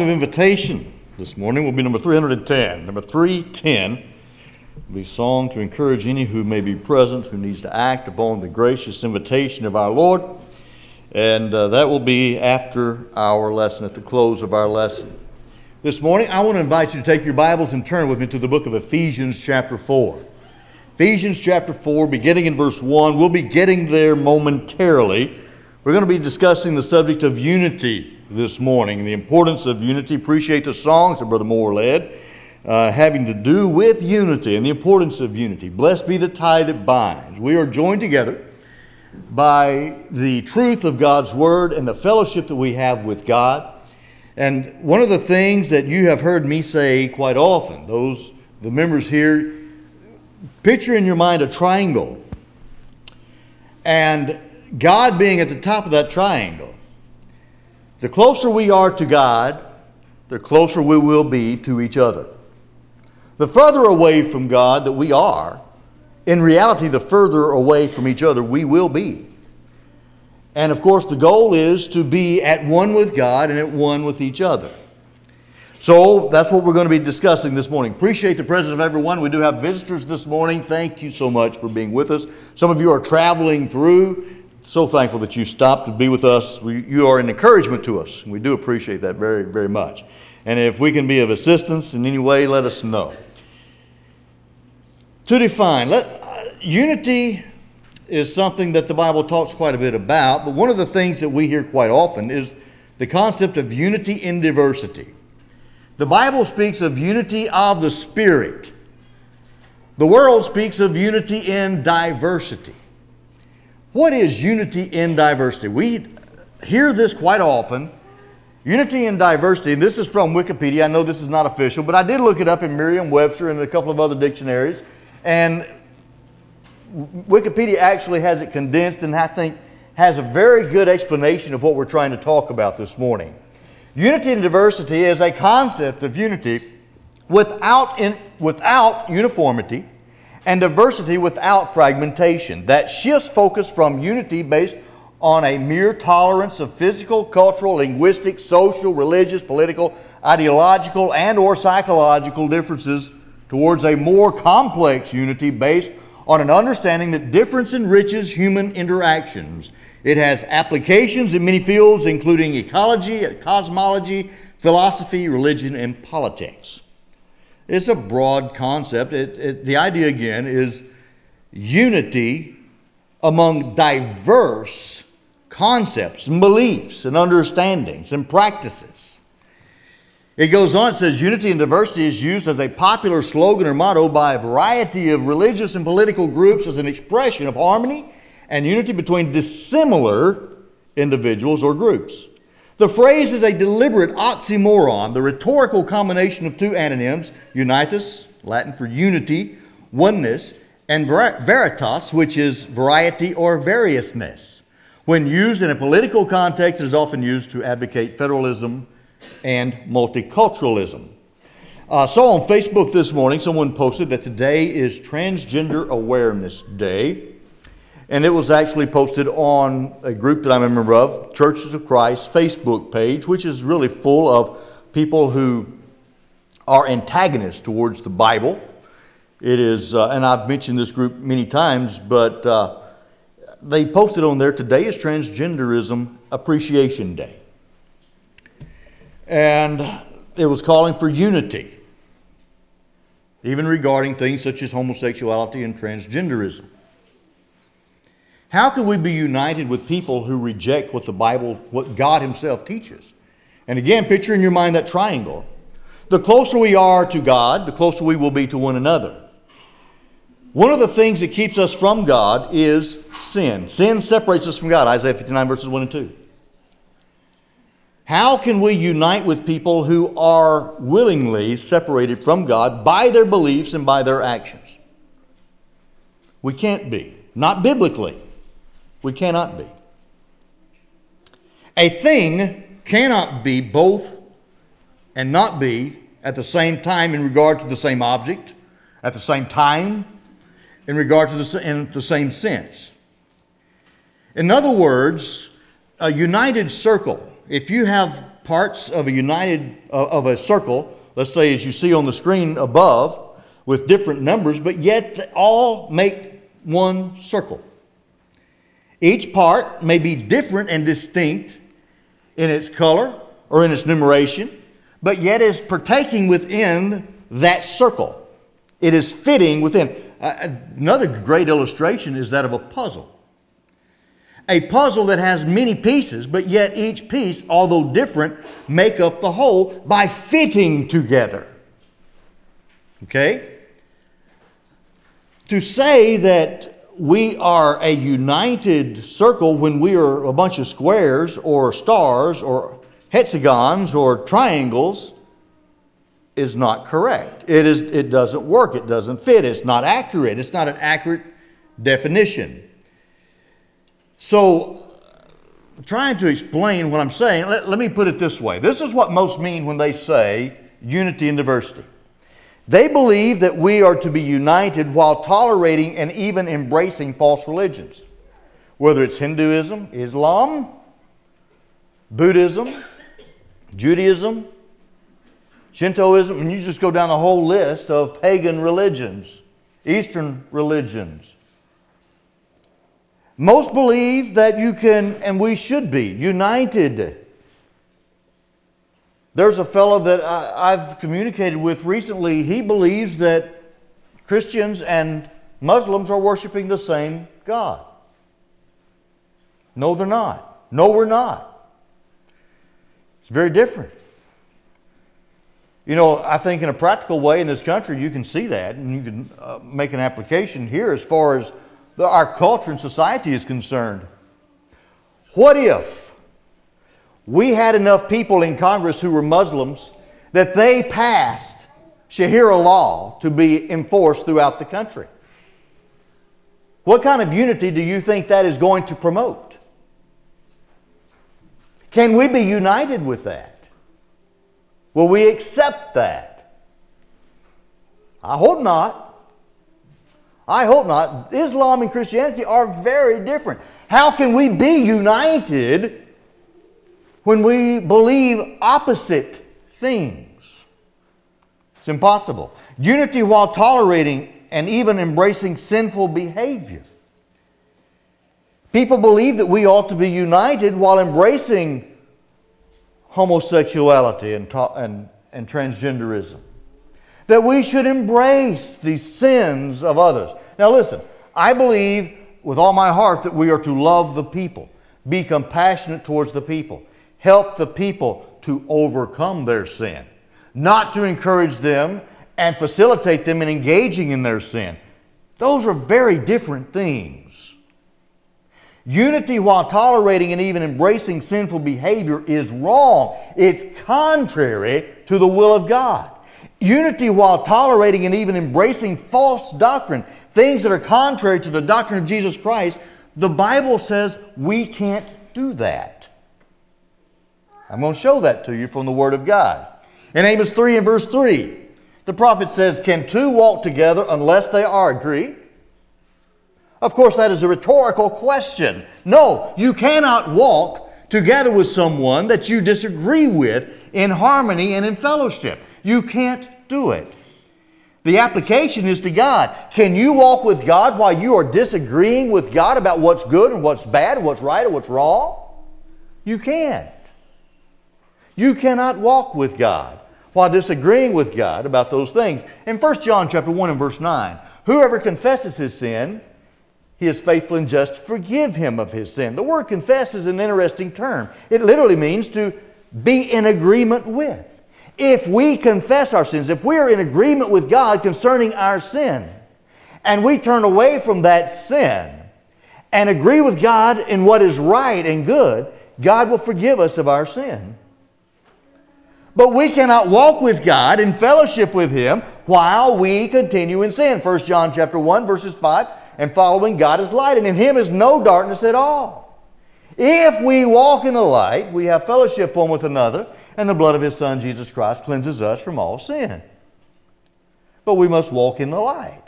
of invitation this morning will be number 310. Number 310 will be song to encourage any who may be present who needs to act upon the gracious invitation of our Lord. And uh, that will be after our lesson, at the close of our lesson. This morning, I want to invite you to take your Bibles and turn with me to the book of Ephesians, chapter 4. Ephesians, chapter 4, beginning in verse 1. We'll be getting there momentarily. We're going to be discussing the subject of unity this morning. The importance of unity. Appreciate the songs that Brother Moore led, uh, having to do with unity and the importance of unity. Blessed be the tie that binds. We are joined together by the truth of God's Word and the fellowship that we have with God. And one of the things that you have heard me say quite often, those the members here, picture in your mind a triangle. And God being at the top of that triangle. The closer we are to God, the closer we will be to each other. The further away from God that we are, in reality, the further away from each other we will be. And of course, the goal is to be at one with God and at one with each other. So that's what we're going to be discussing this morning. Appreciate the presence of everyone. We do have visitors this morning. Thank you so much for being with us. Some of you are traveling through so thankful that you stopped to be with us. We, you are an encouragement to us, we do appreciate that very, very much. And if we can be of assistance in any way, let us know. To define, let, uh, unity is something that the Bible talks quite a bit about, but one of the things that we hear quite often is the concept of unity in diversity. The Bible speaks of unity of the Spirit. The world speaks of unity in diversity. What is unity in diversity? We hear this quite often. Unity in diversity, and this is from Wikipedia. I know this is not official, but I did look it up in Merriam Webster and a couple of other dictionaries. And Wikipedia actually has it condensed and I think has a very good explanation of what we're trying to talk about this morning. Unity in diversity is a concept of unity without, in, without uniformity and diversity without fragmentation. That shifts focus from unity based on a mere tolerance of physical, cultural, linguistic, social, religious, political, ideological, and or psychological differences towards a more complex unity based on an understanding that difference enriches human interactions. It has applications in many fields, including ecology, cosmology, philosophy, religion, and politics. It's a broad concept. It, it, the idea, again, is unity among diverse concepts and beliefs and understandings and practices. It goes on, it says unity and diversity is used as a popular slogan or motto by a variety of religious and political groups as an expression of harmony and unity between dissimilar individuals or groups. The phrase is a deliberate oxymoron, the rhetorical combination of two antonyms, unitas, Latin for unity, oneness, and veritas, which is variety or variousness. When used in a political context, it is often used to advocate federalism and multiculturalism. Uh, so on Facebook this morning, someone posted that today is Transgender Awareness Day. And it was actually posted on a group that I'm a member of, Churches of Christ Facebook page, which is really full of people who are antagonists towards the Bible. It is, uh, and I've mentioned this group many times, but uh, they posted on there today is Transgenderism Appreciation Day. And it was calling for unity, even regarding things such as homosexuality and transgenderism. How can we be united with people who reject what the Bible, what God Himself teaches? And again, picture in your mind that triangle. The closer we are to God, the closer we will be to one another. One of the things that keeps us from God is sin. Sin separates us from God. Isaiah 59, verses 1 and 2. How can we unite with people who are willingly separated from God by their beliefs and by their actions? We can't be. Not biblically. We cannot be. A thing cannot be both and not be at the same time in regard to the same object, at the same time, in regard to the, in the same sense. In other words, a united circle, if you have parts of a united uh, of a circle, let's say as you see on the screen above, with different numbers, but yet all make one circle. Each part may be different and distinct in its color or in its numeration, but yet is partaking within that circle. It is fitting within. Uh, another great illustration is that of a puzzle. A puzzle that has many pieces, but yet each piece, although different, make up the whole by fitting together. Okay? To say that we are a united circle when we are a bunch of squares or stars or hexagons or triangles is not correct. It, is, it doesn't work. It doesn't fit. It's not accurate. It's not an accurate definition. So, trying to explain what I'm saying, let, let me put it this way. This is what most mean when they say unity and diversity. They believe that we are to be united while tolerating and even embracing false religions, whether it's Hinduism, Islam, Buddhism, Judaism, Shintoism, and you just go down the whole list of pagan religions, Eastern religions. Most believe that you can, and we should be, united there's a fellow that I, have communicated with recently. He believes that Christians and Muslims are worshiping the same God. No, they're not. No, we're not. It's very different. You know, I think in a practical way in this country, you can see that, and you can uh, make an application here as far as the, our culture and society is concerned. What if we had enough people in Congress who were Muslims that they passed Sharia law to be enforced throughout the country. What kind of unity do you think that is going to promote? Can we be united with that? Will we accept that? I hope not. I hope not. Islam and Christianity are very different. How can we be united when we believe opposite things. It's impossible. Unity while tolerating and even embracing sinful behavior. People believe that we ought to be united while embracing homosexuality and, and, and transgenderism. That we should embrace the sins of others. Now, listen, I believe with all my heart that we are to love the people, be compassionate towards the people help the people to overcome their sin, not to encourage them and facilitate them in engaging in their sin. Those are very different things. Unity while tolerating and even embracing sinful behavior is wrong. It's contrary to the will of God. Unity while tolerating and even embracing false doctrine, things that are contrary to the doctrine of Jesus Christ, the Bible says we can't do that. I'm going to show that to you from the Word of God. In Amos 3 and verse 3, the prophet says, Can two walk together unless they are agreed? Of course, that is a rhetorical question. No, you cannot walk together with someone that you disagree with in harmony and in fellowship. You can't do it. The application is to God. Can you walk with God while you are disagreeing with God about what's good and what's bad what's right and what's wrong? You can. You cannot walk with God while disagreeing with God about those things. In 1 John chapter 1 and verse 9, whoever confesses his sin, he is faithful and just to forgive him of his sin. The word confess is an interesting term. It literally means to be in agreement with. If we confess our sins, if we are in agreement with God concerning our sin, and we turn away from that sin and agree with God in what is right and good, God will forgive us of our sin but we cannot walk with God in fellowship with Him while we continue in sin. 1 John chapter 1, verses 5 and following God is light, and in Him is no darkness at all. If we walk in the light, we have fellowship one with another, and the blood of His Son, Jesus Christ, cleanses us from all sin. But we must walk in the light.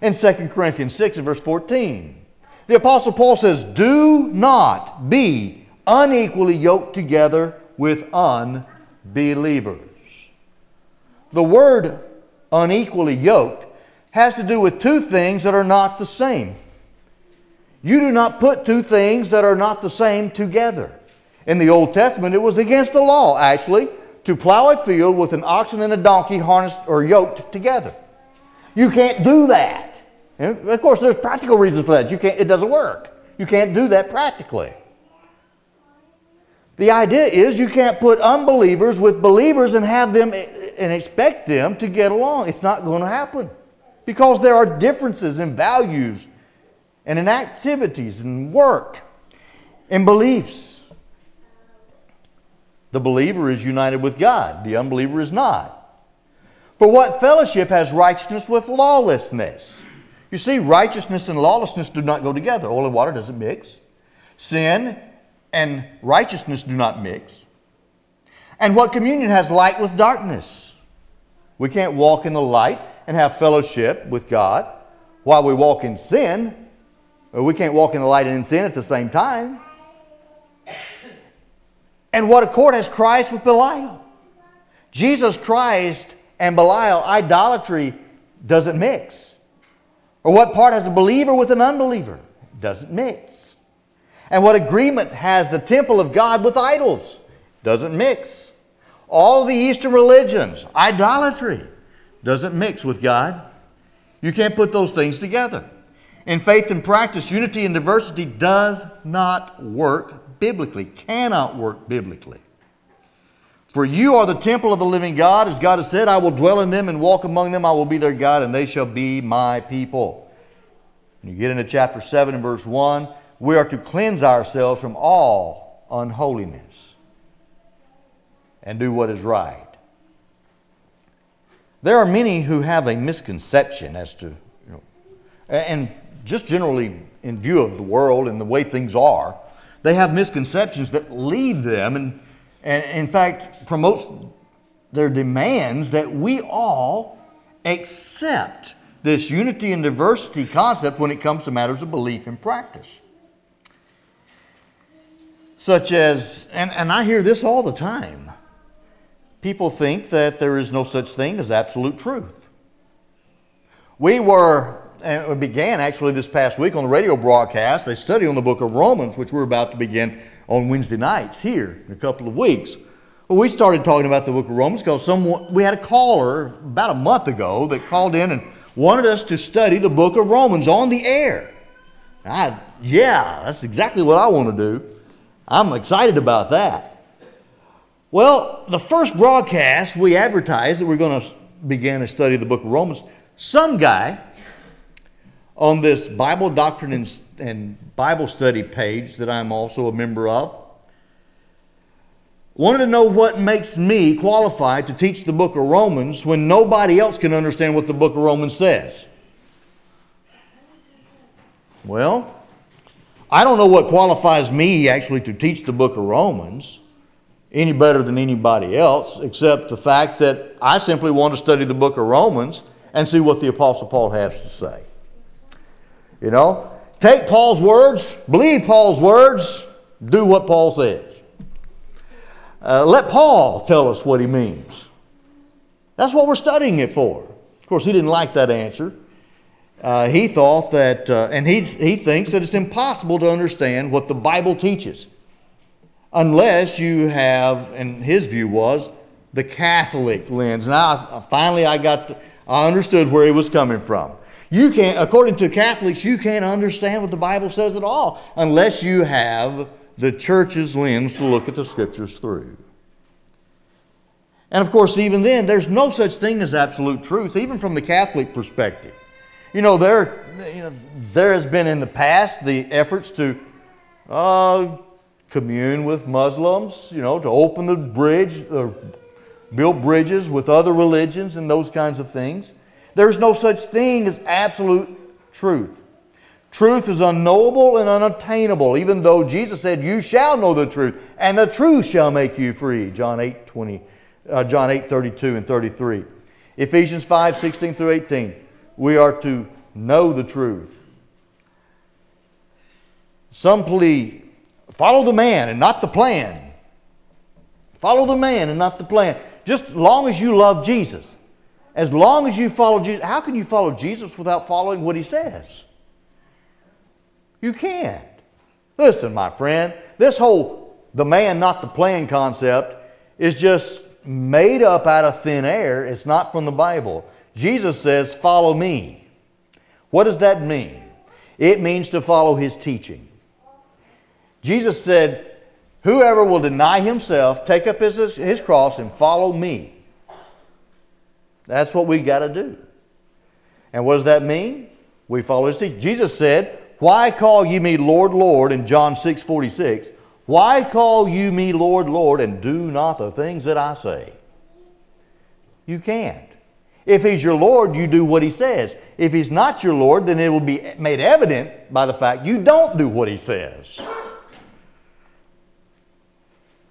In 2 Corinthians 6 and verse 14, the Apostle Paul says, Do not be unequally yoked together with unbelievers. The word unequally yoked has to do with two things that are not the same. You do not put two things that are not the same together. In the Old Testament, it was against the law, actually, to plow a field with an oxen and a donkey harnessed or yoked together. You can't do that. And of course, there's practical reasons for that. You can't, it doesn't work. You can't do that practically. The idea is you can't put unbelievers with believers and have them and expect them to get along. It's not going to happen because there are differences in values and in activities and work and beliefs. The believer is united with God, the unbeliever is not. For what fellowship has righteousness with lawlessness? You see, righteousness and lawlessness do not go together. Oil and water doesn't mix. Sin and righteousness do not mix. And what communion has light with darkness? We can't walk in the light and have fellowship with God while we walk in sin. We can't walk in the light and in sin at the same time. And what accord has Christ with Belial? Jesus Christ and Belial, idolatry doesn't mix. Or what part has a believer with an unbeliever? Doesn't mix. And what agreement has the temple of God with idols? Doesn't mix. All the Eastern religions, idolatry, doesn't mix with God. You can't put those things together. In faith and practice, unity and diversity does not work biblically, cannot work biblically. For you are the temple of the living God, as God has said, I will dwell in them and walk among them, I will be their God, and they shall be my people. When you get into chapter 7 and verse 1, we are to cleanse ourselves from all unholiness and do what is right. There are many who have a misconception as to, you know, and just generally in view of the world and the way things are, they have misconceptions that lead them and, and in fact promotes their demands that we all accept this unity and diversity concept when it comes to matters of belief and practice. Such as, and, and I hear this all the time people think that there is no such thing as absolute truth. We were, and it began actually this past week on the radio broadcast, a study on the book of Romans, which we're about to begin on Wednesday nights here in a couple of weeks. We started talking about the book of Romans because someone, we had a caller about a month ago that called in and wanted us to study the book of Romans on the air. I, yeah, that's exactly what I want to do. I'm excited about that. Well, the first broadcast, we advertised that we're going to begin a study of the book of Romans. Some guy on this Bible doctrine and, and Bible study page that I'm also a member of wanted to know what makes me qualified to teach the book of Romans when nobody else can understand what the book of Romans says. Well, I don't know what qualifies me actually to teach the book of Romans any better than anybody else, except the fact that I simply want to study the book of Romans and see what the Apostle Paul has to say. You know, take Paul's words, believe Paul's words, do what Paul says. Uh, let Paul tell us what he means. That's what we're studying it for. Of course, he didn't like that answer. Uh, he thought that, uh, and he, he thinks that it's impossible to understand what the Bible teaches unless you have, and his view was, the Catholic lens. Now, finally, I got, the, I understood where he was coming from. You can't, according to Catholics, you can't understand what the Bible says at all unless you have the church's lens to look at the scriptures through. And of course, even then, there's no such thing as absolute truth, even from the Catholic perspective. You know, there, you know, there has been in the past the efforts to uh, commune with Muslims, you know, to open the bridge, or build bridges with other religions and those kinds of things. There's no such thing as absolute truth. Truth is unknowable and unattainable, even though Jesus said, You shall know the truth, and the truth shall make you free. John 8, 20, uh, John 8 32 and 33. Ephesians 5 16 through 18. We are to know the truth. Some plea Follow the man and not the plan. Follow the man and not the plan. Just long as you love Jesus. As long as you follow Jesus. How can you follow Jesus without following what he says? You can't. Listen, my friend, this whole the man, not the plan concept is just made up out of thin air. It's not from the Bible. Jesus says, Follow me. What does that mean? It means to follow his teaching. Jesus said, Whoever will deny himself, take up his, his cross, and follow me. That's what we've got to do. And what does that mean? We follow his teaching. Jesus said, Why call ye me Lord, Lord, in John 6 46? Why call you me Lord, Lord, and do not the things that I say? You can't. If he's your Lord, you do what he says. If he's not your Lord, then it will be made evident by the fact you don't do what he says.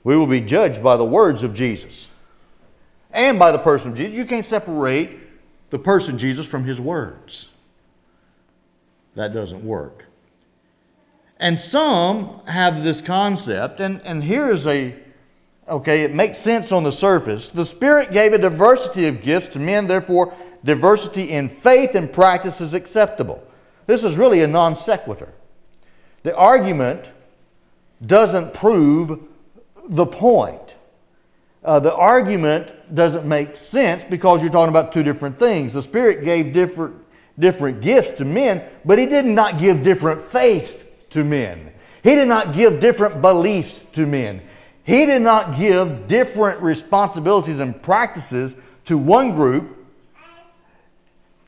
We will be judged by the words of Jesus and by the person of Jesus. You can't separate the person Jesus from his words. That doesn't work. And some have this concept, and, and here is a, okay, it makes sense on the surface. The Spirit gave a diversity of gifts to men, therefore, diversity in faith and practice is acceptable. This is really a non sequitur. The argument doesn't prove the point. Uh, the argument doesn't make sense because you're talking about two different things. The Spirit gave different, different gifts to men, but He did not give different faiths to men. He did not give different beliefs to men. He did not give different responsibilities and practices to one group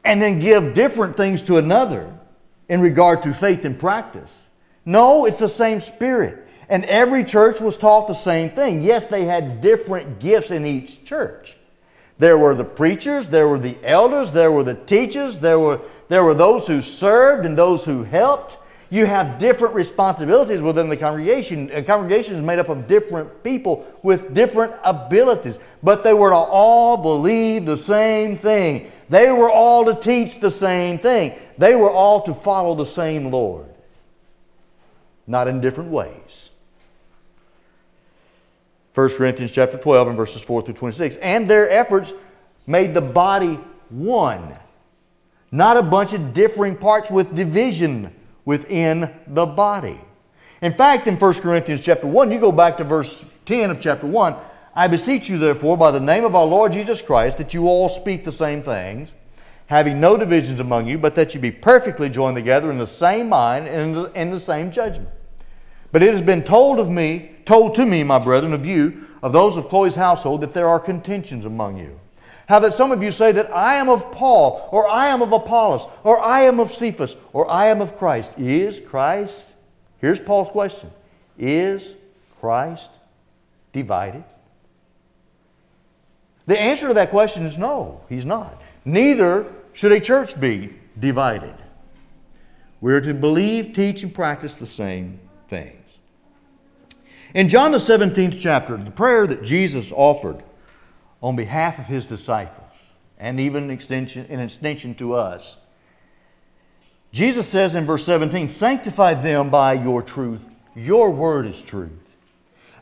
and then give different things to another in regard to faith and practice. No, it's the same Spirit. And every church was taught the same thing. Yes, they had different gifts in each church. There were the preachers, there were the elders, there were the teachers, there were, there were those who served and those who helped you have different responsibilities within the congregation. A congregation is made up of different people with different abilities, but they were to all believe the same thing. They were all to teach the same thing. They were all to follow the same Lord, not in different ways. 1 Corinthians chapter 12 and verses 4 through 26. And their efforts made the body one, not a bunch of differing parts with division within the body. In fact, in 1 Corinthians chapter 1, you go back to verse 10 of chapter 1, I beseech you therefore by the name of our Lord Jesus Christ that you all speak the same things, having no divisions among you, but that you be perfectly joined together in the same mind and in the, same judgment. But it has been told of me, told to me, my brethren, of you, of those of Chloe's household, that there are contentions among you. How that some of you say that I am of Paul, or I am of Apollos, or I am of Cephas, or I am of Christ. Is Christ, here's Paul's question, is Christ divided? The answer to that question is no, he's not. Neither should a church be divided. We're to believe, teach, and practice the same things. In John the 17th chapter, the prayer that Jesus offered on behalf of his disciples and even extension, in extension to us. Jesus says in verse 17, Sanctify them by your truth. Your word is truth.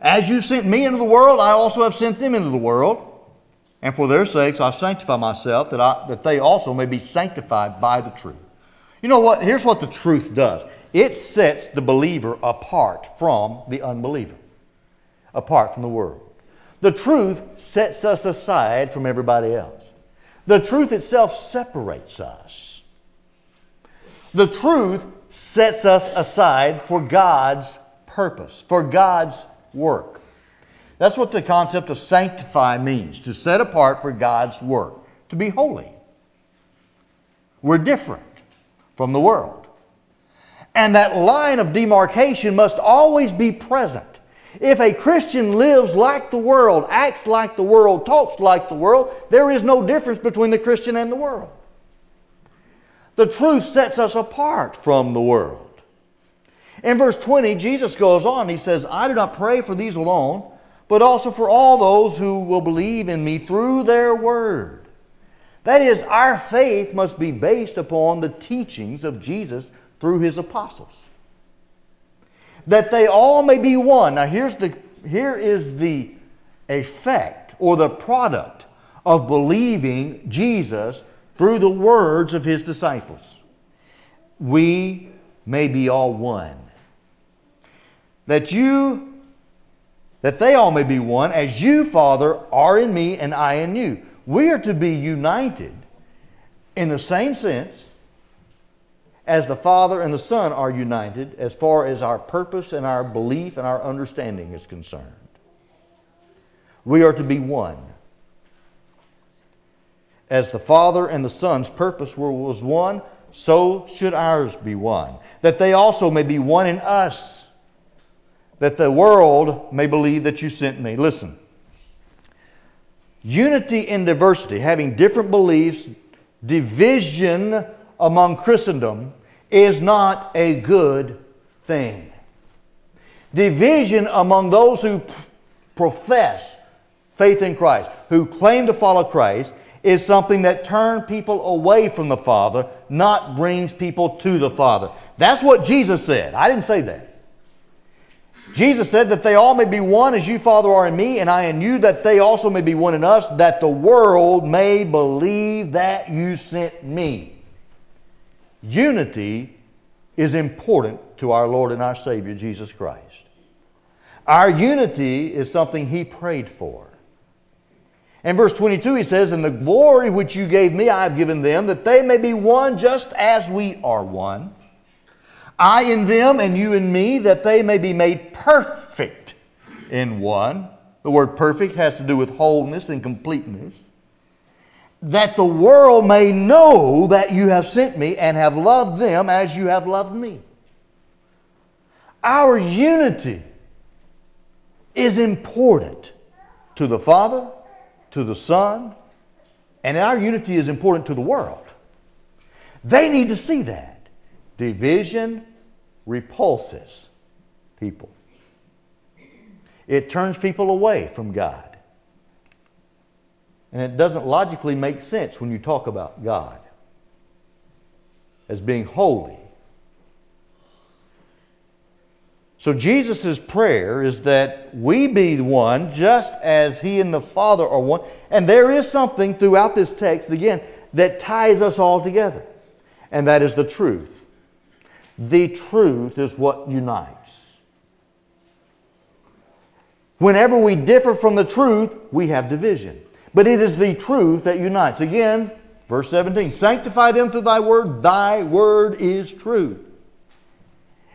As you sent me into the world, I also have sent them into the world. And for their sakes I sanctify myself, that, I, that they also may be sanctified by the truth. You know what? Here's what the truth does it sets the believer apart from the unbeliever, apart from the world. The truth sets us aside from everybody else. The truth itself separates us. The truth sets us aside for God's purpose, for God's work. That's what the concept of sanctify means to set apart for God's work, to be holy. We're different from the world. And that line of demarcation must always be present. If a Christian lives like the world, acts like the world, talks like the world, there is no difference between the Christian and the world. The truth sets us apart from the world. In verse 20, Jesus goes on. He says, I do not pray for these alone, but also for all those who will believe in me through their word. That is, our faith must be based upon the teachings of Jesus through his apostles that they all may be one. Now here's the here is the effect or the product of believing Jesus through the words of his disciples. We may be all one. That you that they all may be one, as you, Father, are in me and I in you. We are to be united in the same sense as the Father and the Son are united as far as our purpose and our belief and our understanding is concerned. We are to be one. As the Father and the Son's purpose was one, so should ours be one. That they also may be one in us that the world may believe that you sent me. Listen. Unity in diversity, having different beliefs, division among Christendom is not a good thing. Division among those who profess faith in Christ, who claim to follow Christ, is something that turns people away from the Father, not brings people to the Father. That's what Jesus said. I didn't say that. Jesus said that they all may be one as you, Father, are in me, and I in you, that they also may be one in us, that the world may believe that you sent me. Unity is important to our Lord and our Savior, Jesus Christ. Our unity is something He prayed for. In verse 22, He says, And the glory which you gave me, I have given them, that they may be one just as we are one I in them and you in me, that they may be made perfect in one. The word perfect has to do with wholeness and completeness. That the world may know that you have sent me and have loved them as you have loved me. Our unity is important to the Father, to the Son, and our unity is important to the world. They need to see that. Division repulses people. It turns people away from God. And it doesn't logically make sense when you talk about God as being holy. So Jesus' prayer is that we be one just as he and the Father are one. And there is something throughout this text, again, that ties us all together. And that is the truth. The truth is what unites. Whenever we differ from the truth, we have division. But it is the truth that unites. Again, verse 17 Sanctify them through thy word, thy word is truth.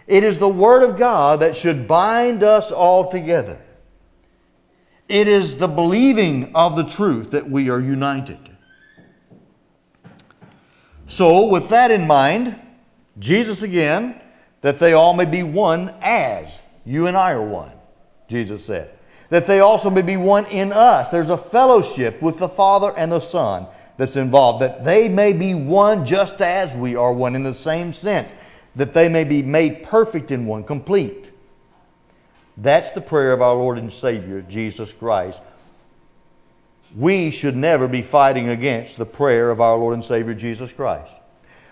It is the word of God that should bind us all together. It is the believing of the truth that we are united. So, with that in mind, Jesus again, that they all may be one as you and I are one, Jesus said. That they also may be one in us. There's a fellowship with the Father and the Son that's involved. That they may be one just as we are one in the same sense. That they may be made perfect in one, complete. That's the prayer of our Lord and Savior, Jesus Christ. We should never be fighting against the prayer of our Lord and Savior, Jesus Christ.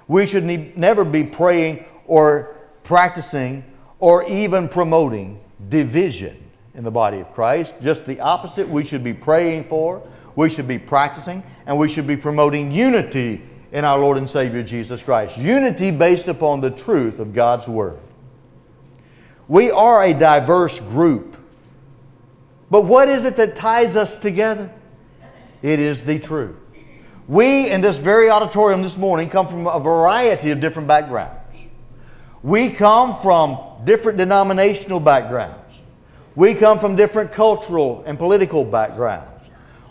We should ne- never be praying or practicing or even promoting division in the body of Christ. Just the opposite. We should be praying for, we should be practicing, and we should be promoting unity in our Lord and Savior Jesus Christ. Unity based upon the truth of God's Word. We are a diverse group. But what is it that ties us together? It is the truth. We in this very auditorium this morning come from a variety of different backgrounds. We come from different denominational backgrounds. We come from different cultural and political backgrounds.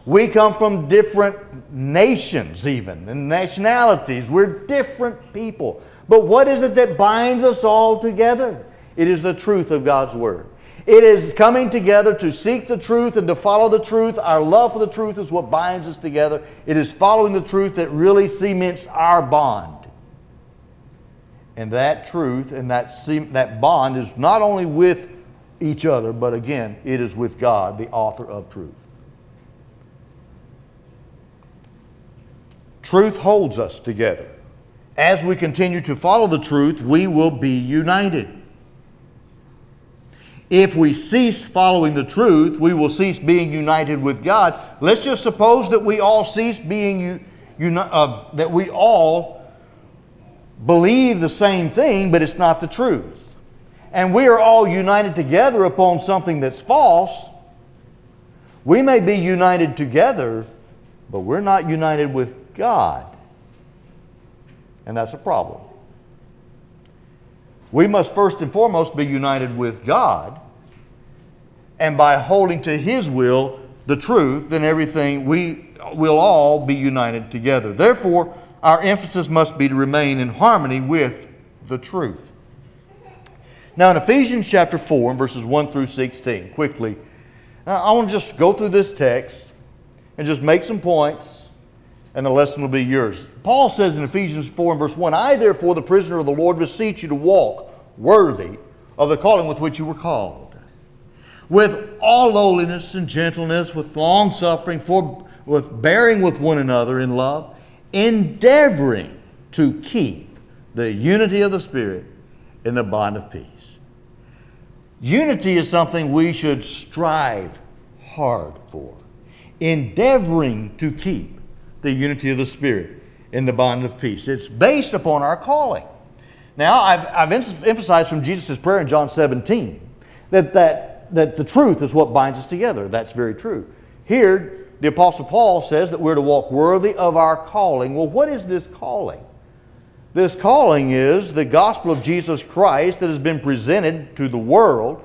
We come from different nations, even, and nationalities. We're different people. But what is it that binds us all together? It is the truth of God's Word. It is coming together to seek the truth and to follow the truth. Our love for the truth is what binds us together. It is following the truth that really cements our bond. And that truth and that, that bond is not only with each other, but again, it is with God, the author of truth. Truth holds us together. As we continue to follow the truth, we will be united. if we cease following the truth, we will cease being united with God. Let's just suppose that we all cease being you, uni- uh, that we all believe the same thing, but it's not the truth. And we are all united together upon something that's false. We may be united together, but we're not united with God. And that's a problem. We must first and foremost be united with God. And by holding to His will, the truth, then everything, we will all be united together. Therefore, our emphasis must be to remain in harmony with the truth. Now, in Ephesians chapter 4, verses 1 through 16, quickly, I want to just go through this text and just make some points, and the lesson will be yours. Paul says in Ephesians 4 and verse 1 I, therefore, the prisoner of the Lord, beseech you to walk worthy of the calling with which you were called, with all lowliness and gentleness, with long suffering, for, with bearing with one another in love, endeavoring to keep the unity of the Spirit in the bond of peace. Unity is something we should strive hard for, endeavoring to keep the unity of the Spirit in the bond of peace. It's based upon our calling. Now, I've, I've emphasized from Jesus' prayer in John 17 that, that, that the truth is what binds us together. That's very true. Here, the Apostle Paul says that we're to walk worthy of our calling. Well, what is this calling? This calling is the gospel of Jesus Christ that has been presented to the world,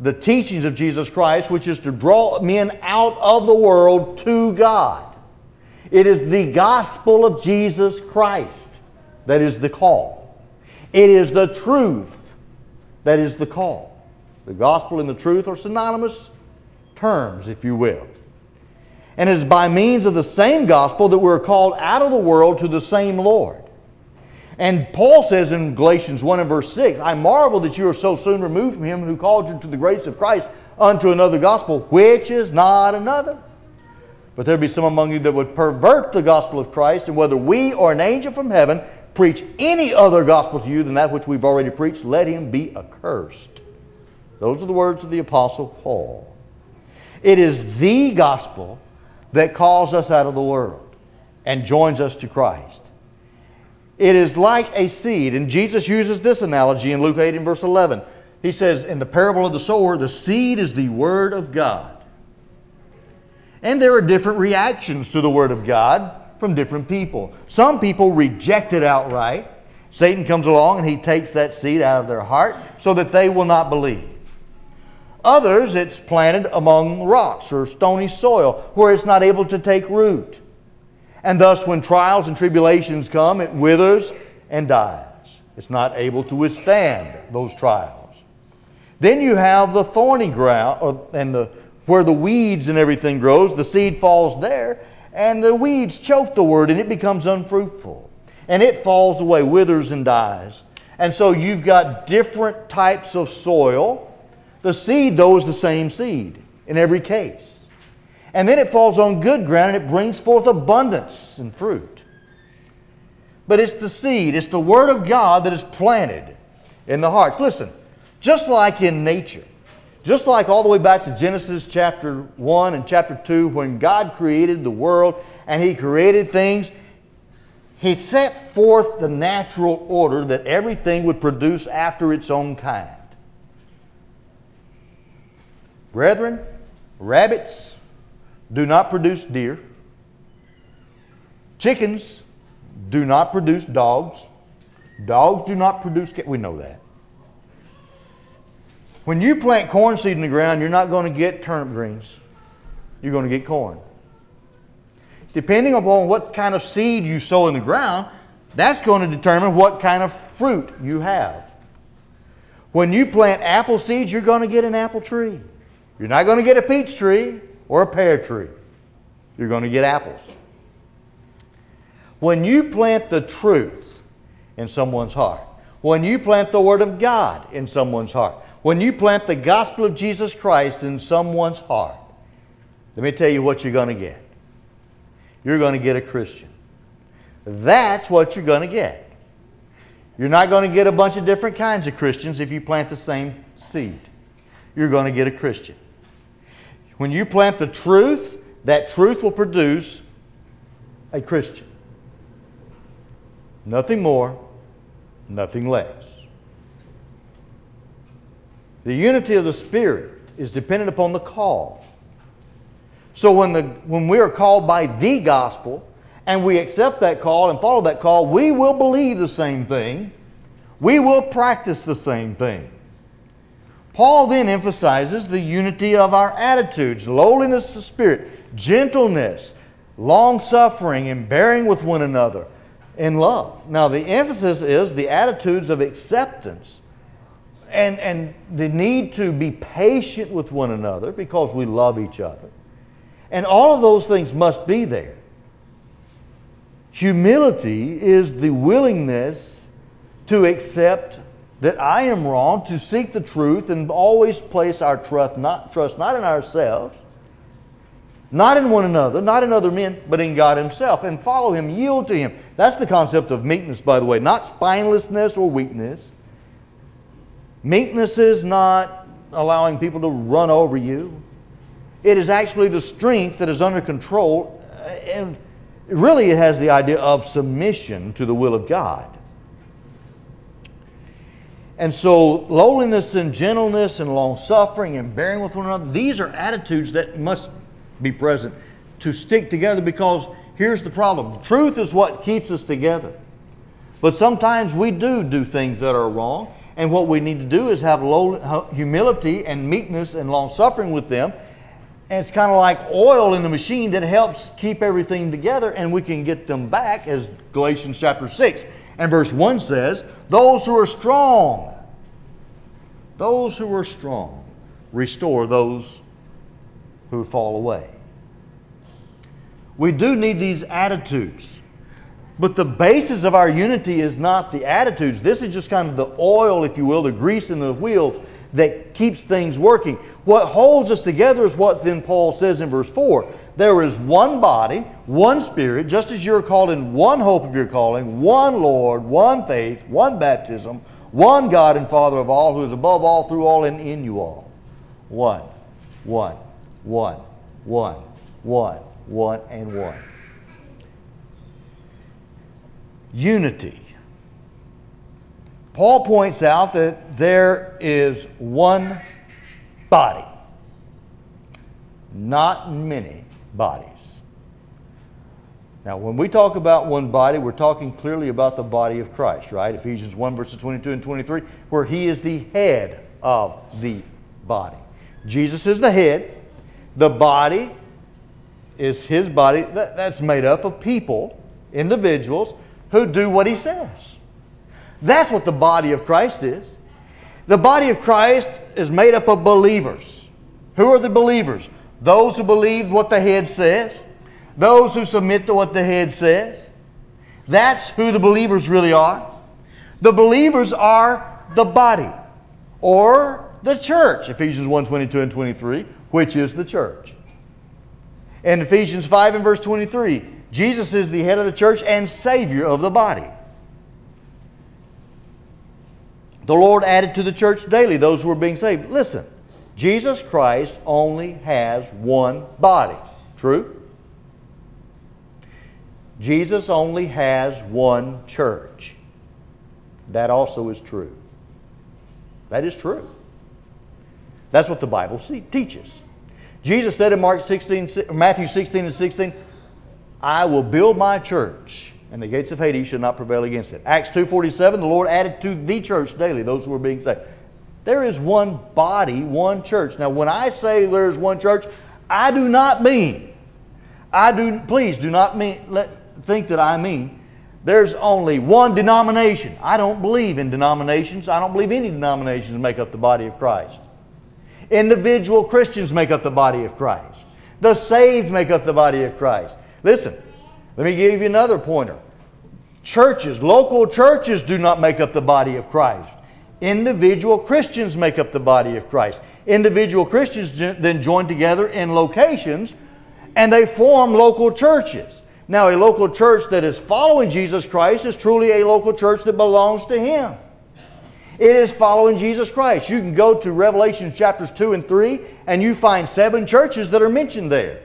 the teachings of Jesus Christ, which is to draw men out of the world to God. It is the gospel of Jesus Christ that is the call. It is the truth that is the call. The gospel and the truth are synonymous terms, if you will. And it is by means of the same gospel that we're called out of the world to the same Lord. And Paul says in Galatians 1 and verse 6, I marvel that you are so soon removed from him who called you to the grace of Christ unto another gospel, which is not another. But there be some among you that would pervert the gospel of Christ, and whether we or an angel from heaven preach any other gospel to you than that which we've already preached, let him be accursed. Those are the words of the Apostle Paul. It is the gospel that calls us out of the world and joins us to Christ. It is like a seed. And Jesus uses this analogy in Luke 8 and verse 11. He says, in the parable of the sower, the seed is the Word of God. And there are different reactions to the Word of God from different people. Some people reject it outright. Satan comes along and he takes that seed out of their heart so that they will not believe. Others, it's planted among rocks or stony soil where it's not able to take root. And thus, when trials and tribulations come, it withers and dies. It's not able to withstand those trials. Then you have the thorny ground, or, and the where the weeds and everything grows. The seed falls there, and the weeds choke the word, and it becomes unfruitful. And it falls away, withers and dies. And so you've got different types of soil. The seed, though, is the same seed in every case. And then it falls on good ground and it brings forth abundance and fruit. But it's the seed, it's the Word of God that is planted in the hearts. Listen, just like in nature, just like all the way back to Genesis chapter 1 and chapter 2, when God created the world and He created things, He set forth the natural order that everything would produce after its own kind. Brethren, rabbits, do not produce deer. Chickens do not produce dogs. Dogs do not produce cats. We know that. When you plant corn seed in the ground, you're not going to get turnip greens. You're going to get corn. Depending upon what kind of seed you sow in the ground, that's going to determine what kind of fruit you have. When you plant apple seeds, you're going to get an apple tree. You're not going to get a peach tree or a pear tree. You're going to get apples. When you plant the truth in someone's heart, when you plant the Word of God in someone's heart, when you plant the gospel of Jesus Christ in someone's heart, let me tell you what you're going to get. You're going to get a Christian. That's what you're going to get. You're not going to get a bunch of different kinds of Christians if you plant the same seed. you're going to get a Christian. When you plant the truth, that truth will produce a Christian. Nothing more, nothing less. The unity of the Spirit is dependent upon the call. So when, the, when we are called by the gospel and we accept that call and follow that call, we will believe the same thing. We will practice the same thing. Paul then emphasizes the unity of our attitudes, lowliness of spirit, gentleness, long suffering, and bearing with one another in love. Now, the emphasis is the attitudes of acceptance and, and the need to be patient with one another because we love each other. And all of those things must be there. Humility is the willingness to accept that I am wrong, to seek the truth and always place our trust not, trust not in ourselves, not in one another, not in other men, but in God Himself, and follow Him, yield to Him. That's the concept of meekness, by the way, not spinelessness or weakness. Meekness is not allowing people to run over you. It is actually the strength that is under control, and really it has the idea of submission to the will of God. And so, lowliness and gentleness and long suffering and bearing with one another, these are attitudes that must be present to stick together because here's the problem truth is what keeps us together. But sometimes we do do things that are wrong, and what we need to do is have low, humility and meekness and long suffering with them. And it's kind of like oil in the machine that helps keep everything together, and we can get them back, as Galatians chapter 6 and verse 1 says, Those who are strong, those who are strong, restore those who fall away. We do need these attitudes. But the basis of our unity is not the attitudes. This is just kind of the oil, if you will, the grease in the wheels that keeps things working. What holds us together is what then Paul says in verse 4 there is one body, one spirit, just as you're called in one hope of your calling, one Lord, one faith, one baptism, one God and Father of all, who is above all, through all, and in you all. One, one, one, one, one, one, and one. Unity. Paul points out that there is one body, not many bodies. Now, when we talk about one body, we're talking clearly about the body of Christ, right? Ephesians 1, verses 22 and 23, where he is the head of the body. Jesus is the head. The body is his body. that's made up of people, individuals, who do what he says. That's what the body of Christ is. The body of Christ is made up of believers. Who are the believers? Those who believe what the head says, those who submit to what the head says. That's who the believers really are. The believers are the body or the church, Ephesians 1 22 and 23, which is the church. In Ephesians 5 and verse 23, Jesus is the head of the church and Savior of the body. The Lord added to the church daily those who are being saved. Listen, Jesus Christ only has one body. True? Jesus only has one church. That also is true. That is true. That's what the Bible teaches. Jesus said in Mark 16, Matthew 16 and 16, I will build my church, and the gates of Hades shall not prevail against it. Acts 2.47, the Lord added to the church daily those who were being saved. There is one body, one church. Now, when I say there's one church, I do not mean, I do, please do not mean, let, think that I mean, there's only one denomination. I don't believe in denominations. I don't believe any denominations make up the body of Christ. Individual Christians make up the body of Christ. The saved make up the body of Christ. Listen, let me give you another pointer. Churches, local churches do not make up the body of Christ. Individual Christians make up the body of Christ. Individual Christians then join together in locations and they form local churches. Now, a local church that is following Jesus Christ is truly a local church that belongs to Him. It is following Jesus Christ. You can go to Revelation chapters 2 and 3, and you find seven churches that are mentioned there.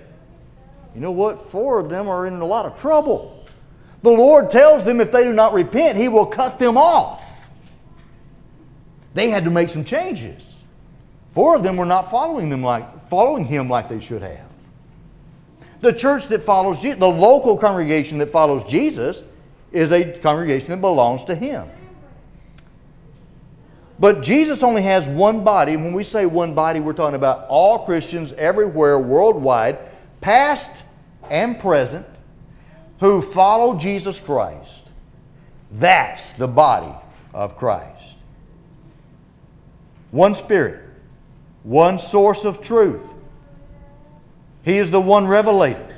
You know what? Four of them are in a lot of trouble. The Lord tells them if they do not repent, He will cut them off. They had to make some changes. Four of them were not following them like following Him like they should have. The church that follows Jesus, the local congregation that follows Jesus, is a congregation that belongs to Him. But Jesus only has one body. When we say one body, we're talking about all Christians everywhere, worldwide, past and present, who follow Jesus Christ. That's the body of Christ. One Spirit, one source of truth. He is the one revelator.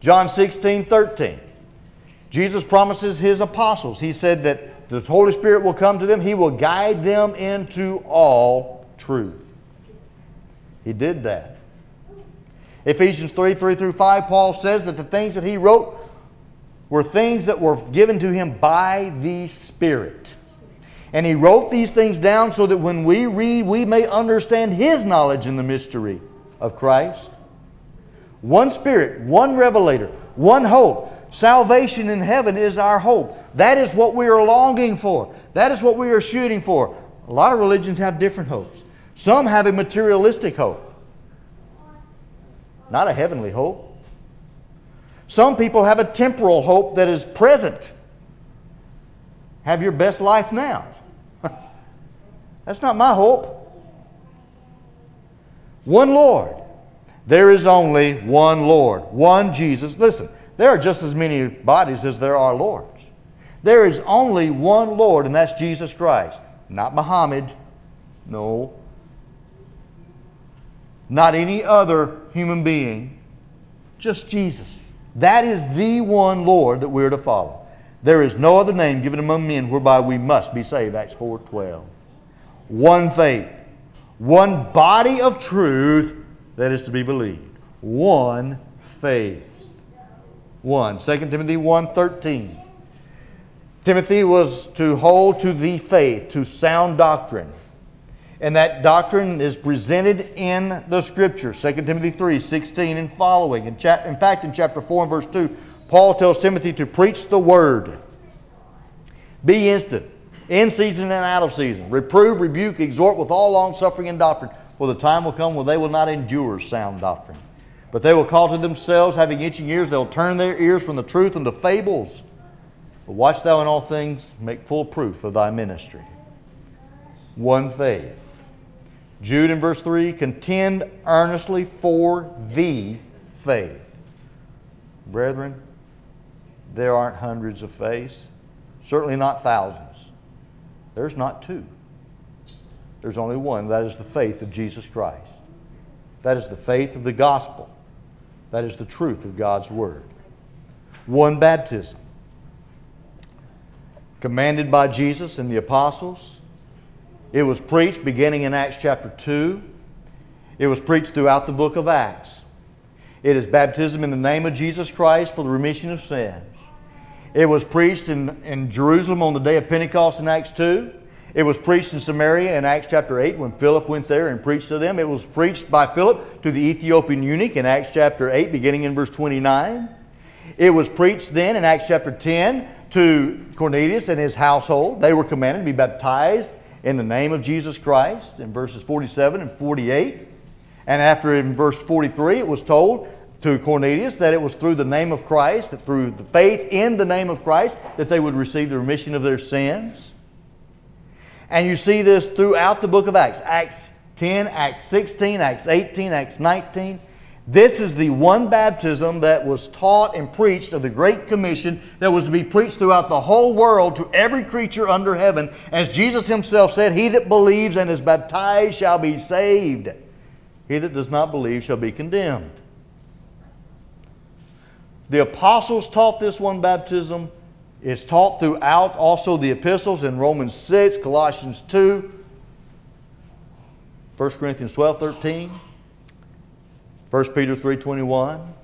John 16, 13. Jesus promises his apostles, he said that the Holy Spirit will come to them, he will guide them into all truth. He did that. Ephesians 3 3 through 5, Paul says that the things that he wrote were things that were given to him by the Spirit. And he wrote these things down so that when we read, we may understand his knowledge in the mystery of Christ. One Spirit, one Revelator, one hope. Salvation in heaven is our hope. That is what we are longing for. That is what we are shooting for. A lot of religions have different hopes. Some have a materialistic hope, not a heavenly hope. Some people have a temporal hope that is present. Have your best life now. That's not my hope. One Lord. There is only one Lord, one Jesus. Listen, there are just as many bodies as there are lords. There is only one Lord, and that's Jesus Christ. Not Muhammad. No. Not any other human being. Just Jesus. That is the one Lord that we're to follow. There is no other name given among men whereby we must be saved. Acts 4:12. One faith, one body of truth that is to be believed. One faith. One. 2 Timothy 1:13. Timothy was to hold to the faith, to sound doctrine. And that doctrine is presented in the Scripture. 2 Timothy 3, 16 and following. In, in fact, in chapter 4 and verse 2, Paul tells Timothy to preach the word. Be instant, in season and out of season. Reprove, rebuke, exhort with all long suffering and doctrine. For the time will come when they will not endure sound doctrine. But they will call to themselves, having itching ears, they'll turn their ears from the truth unto fables. But watch thou in all things, make full proof of thy ministry. One faith. Jude in verse 3 contend earnestly for the faith. Brethren, there aren't hundreds of faiths, certainly not thousands. There's not two. There's only one. That is the faith of Jesus Christ. That is the faith of the gospel. That is the truth of God's Word. One baptism. Commanded by Jesus and the apostles. It was preached beginning in Acts chapter 2. It was preached throughout the book of Acts. It is baptism in the name of Jesus Christ for the remission of sins. It was preached in, in Jerusalem on the day of Pentecost in Acts 2. It was preached in Samaria in Acts chapter 8 when Philip went there and preached to them. It was preached by Philip to the Ethiopian eunuch in Acts chapter 8, beginning in verse 29. It was preached then in Acts chapter 10 to Cornelius and his household. They were commanded to be baptized in the name of Jesus Christ in verses 47 and 48. And after in verse 43, it was told to Cornelius that it was through the name of Christ, that through the faith in the name of Christ, that they would receive the remission of their sins. And you see this throughout the book of Acts Acts 10, Acts 16, Acts 18, Acts 19. This is the one baptism that was taught and preached of the Great Commission that was to be preached throughout the whole world to every creature under heaven. As Jesus himself said, He that believes and is baptized shall be saved. He that does not believe shall be condemned. The apostles taught this one baptism. It's taught throughout also the epistles in Romans 6, Colossians 2, 1 Corinthians 12, 13, 1 Peter 3, 21.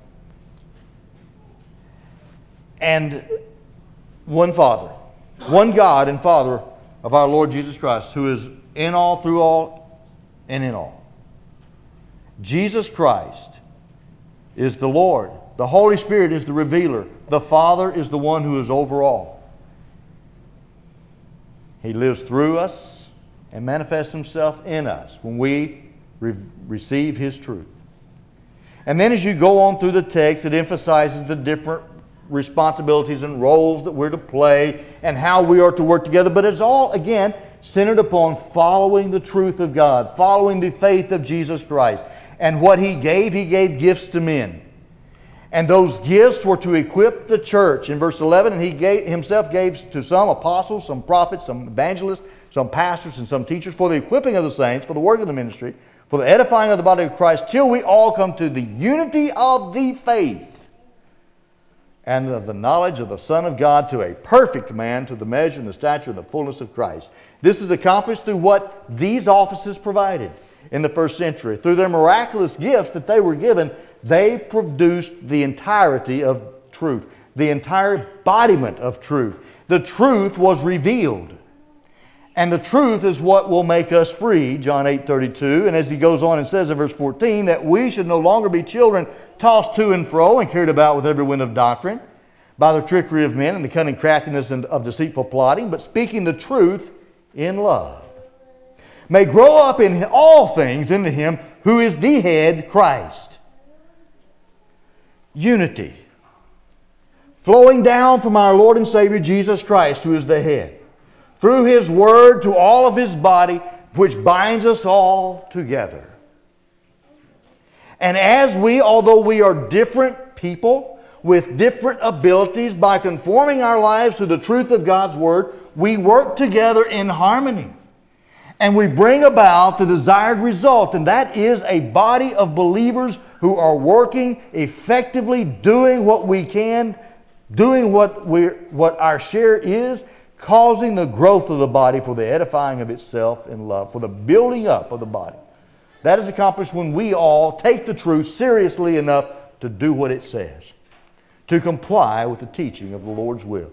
And one Father, one God and Father of our Lord Jesus Christ, who is in all, through all, and in all. Jesus Christ is the Lord. The Holy Spirit is the revealer. The Father is the one who is over all. He lives through us and manifests himself in us when we re- receive his truth. And then as you go on through the text, it emphasizes the different responsibilities and roles that we're to play and how we are to work together. But it's all, again, centered upon following the truth of God, following the faith of Jesus Christ. And what he gave, he gave gifts to men. And those gifts were to equip the church. In verse 11, and he gave, himself gave to some apostles, some prophets, some evangelists, some pastors, and some teachers for the equipping of the saints, for the work of the ministry, for the edifying of the body of Christ, till we all come to the unity of the faith and of the knowledge of the Son of God to a perfect man, to the measure and the stature and the fullness of Christ. This is accomplished through what these offices provided in the first century. Through their miraculous gifts that they were given, they produced the entirety of truth, the entire embodiment of truth. The truth was revealed. And the truth is what will make us free, John 8 32. And as he goes on and says in verse 14, that we should no longer be children tossed to and fro and carried about with every wind of doctrine by the trickery of men and the cunning craftiness of deceitful plotting, but speaking the truth in love, may grow up in all things into him who is the head, Christ. Unity. Flowing down from our Lord and Savior Jesus Christ, who is the head, through his word to all of his body, which binds us all together. And as we, although we are different people with different abilities, by conforming our lives to the truth of God's Word, we work together in harmony. And we bring about the desired result, and that is a body of believers who are working effectively, doing what we can, doing what, we what our share is, causing the growth of the body for the edifying of itself in love, for the building up of the body. That is accomplished when we all take the truth seriously enough to do what it says, to comply with the teaching of the Lord's will.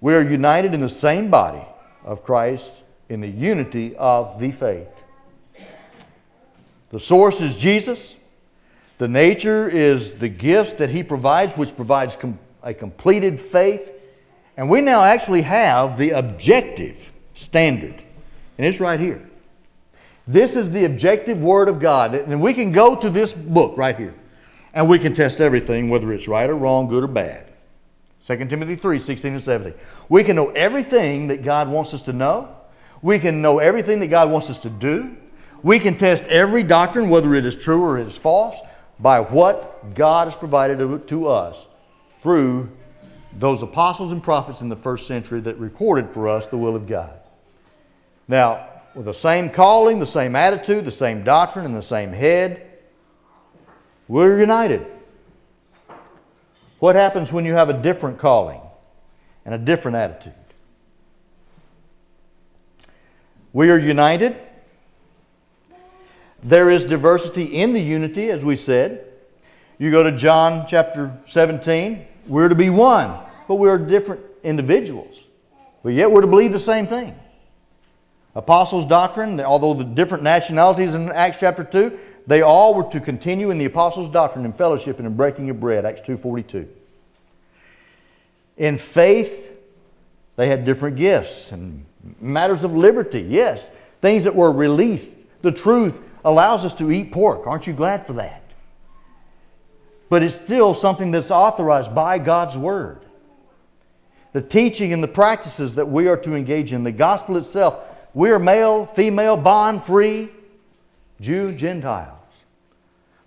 We are united in the same body of Christ in the unity of the faith. The source is Jesus. The nature is the gifts that he provides, which provides com- a completed faith. And we now actually have the objective standard. And it's right here. This is the objective Word of God. And we can go to this book right here. And we can test everything, whether it's right or wrong, good or bad. 2 Timothy 3 16 and 17. We can know everything that God wants us to know. We can know everything that God wants us to do. We can test every doctrine, whether it is true or it is false, by what God has provided to us through those apostles and prophets in the first century that recorded for us the will of God. Now, with the same calling, the same attitude, the same doctrine, and the same head, we're united. What happens when you have a different calling and a different attitude? We are united. There is diversity in the unity, as we said. You go to John chapter 17, we're to be one, but we're different individuals. But yet we're to believe the same thing. Apostles' doctrine, although the different nationalities in Acts chapter 2, they all were to continue in the apostles' doctrine and fellowship and in breaking of bread, Acts 2.42. In faith, they had different gifts and matters of liberty, yes, things that were released. The truth allows us to eat pork. Aren't you glad for that? But it's still something that's authorized by God's Word. The teaching and the practices that we are to engage in, the gospel itself, we are male, female, bond, free, Jew, Gentiles.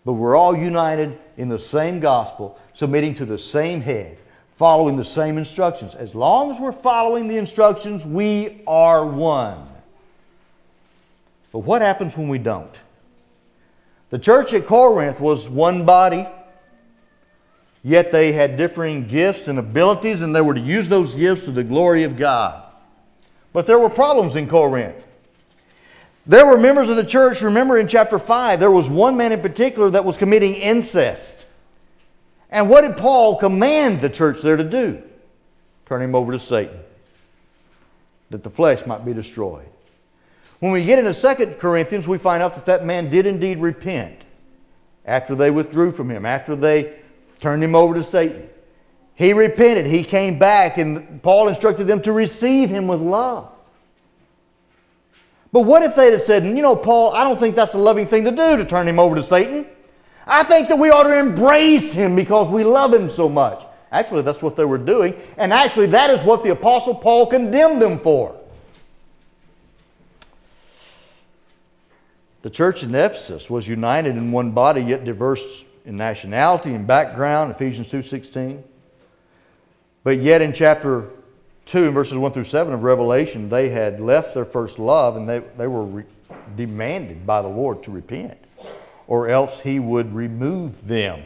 But we're all united in the same gospel, submitting to the same head, following the same instructions. As long as we're following the instructions, we are one. But what happens when we don't? The church at Corinth was one body, yet they had differing gifts and abilities, and they were to use those gifts to the glory of God. But there were problems in Corinth. There were members of the church, remember in chapter 5, there was one man in particular that was committing incest. And what did Paul command the church there to do? Turn him over to Satan. that the flesh might be destroyed. When we get into 2 Corinthians, we find out that that man did indeed repent after they withdrew from him, after they turned him over to Satan. He repented. He came back, and Paul instructed them to receive him with love. But what if they'd have said, you know, Paul, I don't think that's a loving thing to do to turn him over to Satan. I think that we ought to embrace him because we love him so much. Actually, that's what they were doing. And actually, that is what the Apostle Paul condemned them for. The church in Ephesus was united in one body, yet diverse in nationality and background, Ephesians 2.16. But yet in chapter 2, verses 1 through 7 of Revelation, they had left their first love and they, they were re- demanded by the Lord to repent, or else he would remove them.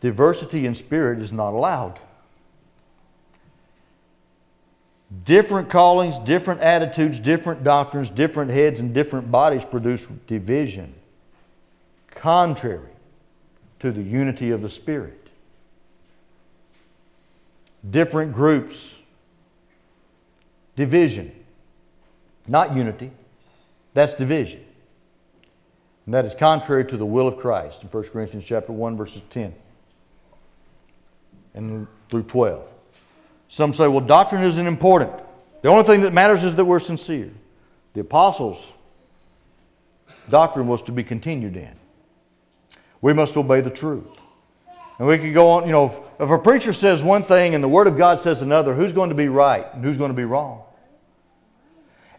Diversity in spirit is not allowed. Different callings, different attitudes, different doctrines, different heads, and different bodies produce division, contrary to the unity of the Spirit. Different groups, division, not unity. That's division. And that is contrary to the will of Christ in 1 Corinthians chapter 1 verses 10 and through 12. Some say, well, doctrine isn't important. The only thing that matters is that we're sincere. The apostles' doctrine was to be continued in. We must obey the truth. And we could go on, you know, if a preacher says one thing and the Word of God says another, who's going to be right and who's going to be wrong?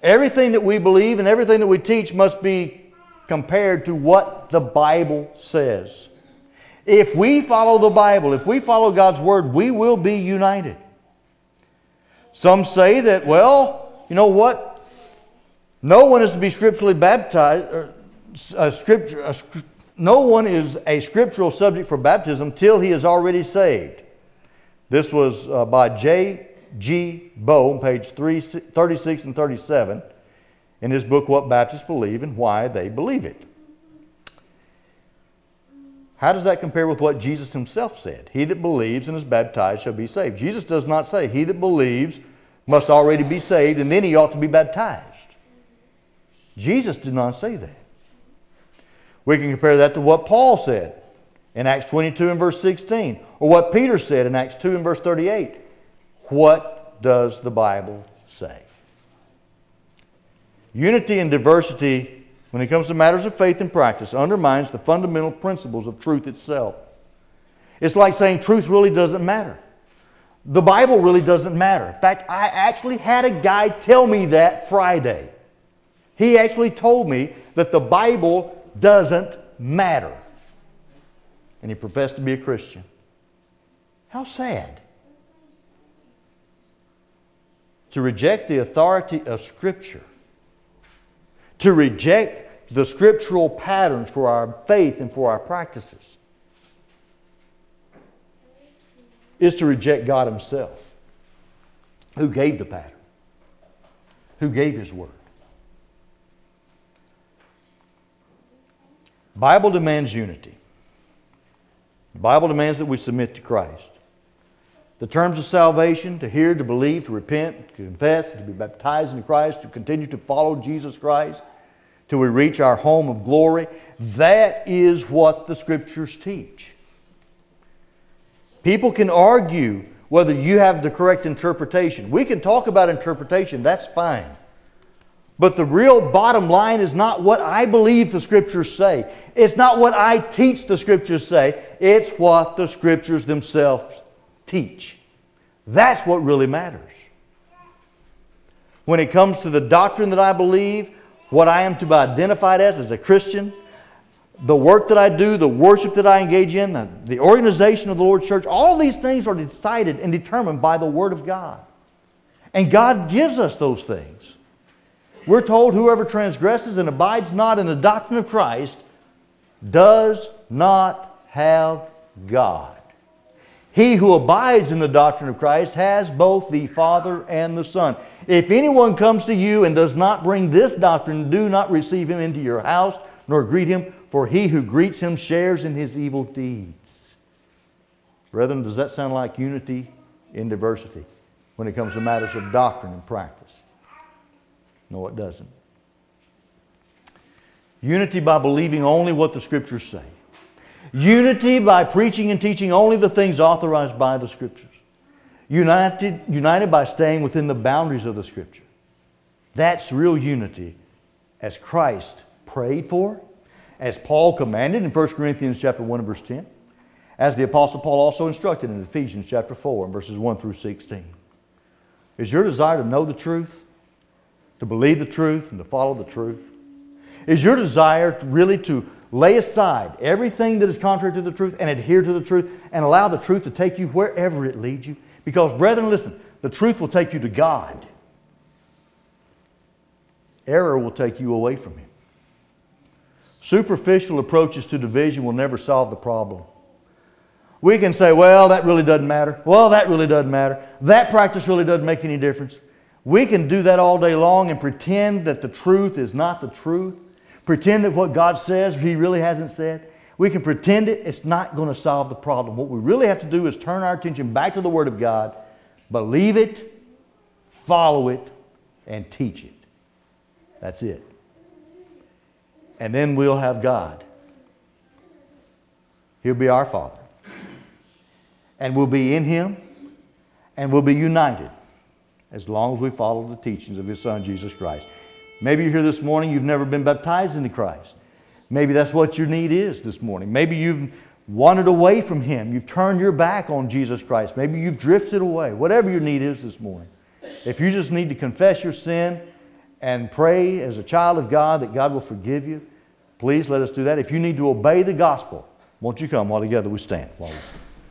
Everything that we believe and everything that we teach must be compared to what the Bible says. If we follow the Bible, if we follow God's Word, we will be united. Some say that, well, you know what? No one is to be scripturally baptized. Or scripture, no one is a scriptural subject for baptism till he is already saved. This was uh, by J. G. Bow, page 3, 36 and 37, in his book, What Baptists Believe and Why They Believe It. How does that compare with what Jesus himself said? He that believes and is baptized shall be saved. Jesus does not say, He that believes must already be saved and then he ought to be baptized. Jesus did not say that. We can compare that to what Paul said in Acts 22 and verse 16, or what Peter said in Acts 2 and verse 38. What does the Bible say? Unity and diversity when it comes to matters of faith and practice, undermines the fundamental principles of truth itself. It's like saying truth really doesn't matter. The Bible really doesn't matter. In fact, I actually had a guy tell me that Friday. He actually told me that the Bible doesn't matter. And he professed to be a Christian. How sad. To reject the authority of Scripture to reject the scriptural patterns for our faith and for our practices is to reject God Himself, who gave the pattern, who gave His Word. Bible demands unity. The Bible demands that we submit to Christ. The terms of salvation, to hear, to believe, to repent, to confess, to be baptized in Christ, to continue to follow Jesus Christ, till we reach our home of glory. That is what the Scriptures teach. People can argue whether you have the correct interpretation. We can talk about interpretation, that's fine. But the real bottom line is not what I believe the Scriptures say. It's not what I teach the Scriptures say. It's what the Scriptures themselves teach. That's what really matters. When it comes to the doctrine that I believe, what I am to be identified as as a Christian, the work that I do, the worship that I engage in, the, the organization of the Lord's church, all these things are decided and determined by the Word of God. And God gives us those things. We're told whoever transgresses and abides not in the doctrine of Christ does not have God. He who abides in the doctrine of Christ has both the Father and the Son. If anyone comes to you and does not bring this doctrine, do not receive him into your house, nor greet him, for he who greets him shares in his evil deeds. Brethren, does that sound like unity in diversity when it comes to matters of doctrine and practice. No, it doesn't. Unity by believing only what the Scriptures say. Unity by preaching and teaching only the things authorized by the Scriptures. United, united by staying within the boundaries of the Scripture. That's real unity as Christ prayed for, as Paul commanded in 1 Corinthians chapter 1 and verse 10, as the Apostle Paul also instructed in Ephesians chapter 4 and verses 1 through 16. Is your desire to know the truth, to believe the truth, and to follow the truth? Is your desire really to lay aside everything that is contrary to the truth and adhere to the truth and allow the truth to take you wherever it leads you? Because, brethren, listen, the truth will take you to God. Error will take you away from Him. Superficial approaches to division will never solve the problem. We can say, well, that really doesn't matter. Well, that really doesn't matter. That practice really doesn't make any difference. We can do that all day long and pretend that the truth is not the truth. Pretend that what God says He really hasn't said. We can pretend it. It's not going to solve the problem. What we really have to do is turn our attention back to the Word of God, believe it, follow it, and teach it. That's it. And then we'll have God. He'll be our Father. And we'll be in Him, and we'll be united as long as we follow the teachings of His Son, Jesus Christ. Maybe you're here this morning, you've never been baptized into Christ. Maybe that's what your need is this morning. Maybe you've wandered away from Him. You've turned your back on Jesus Christ. Maybe you've drifted away. Whatever your need is this morning. If you just need to confess your sin and pray as a child of God that God will forgive you, please let us do that. If you need to obey the gospel, won't you come while together we stand? While we stand.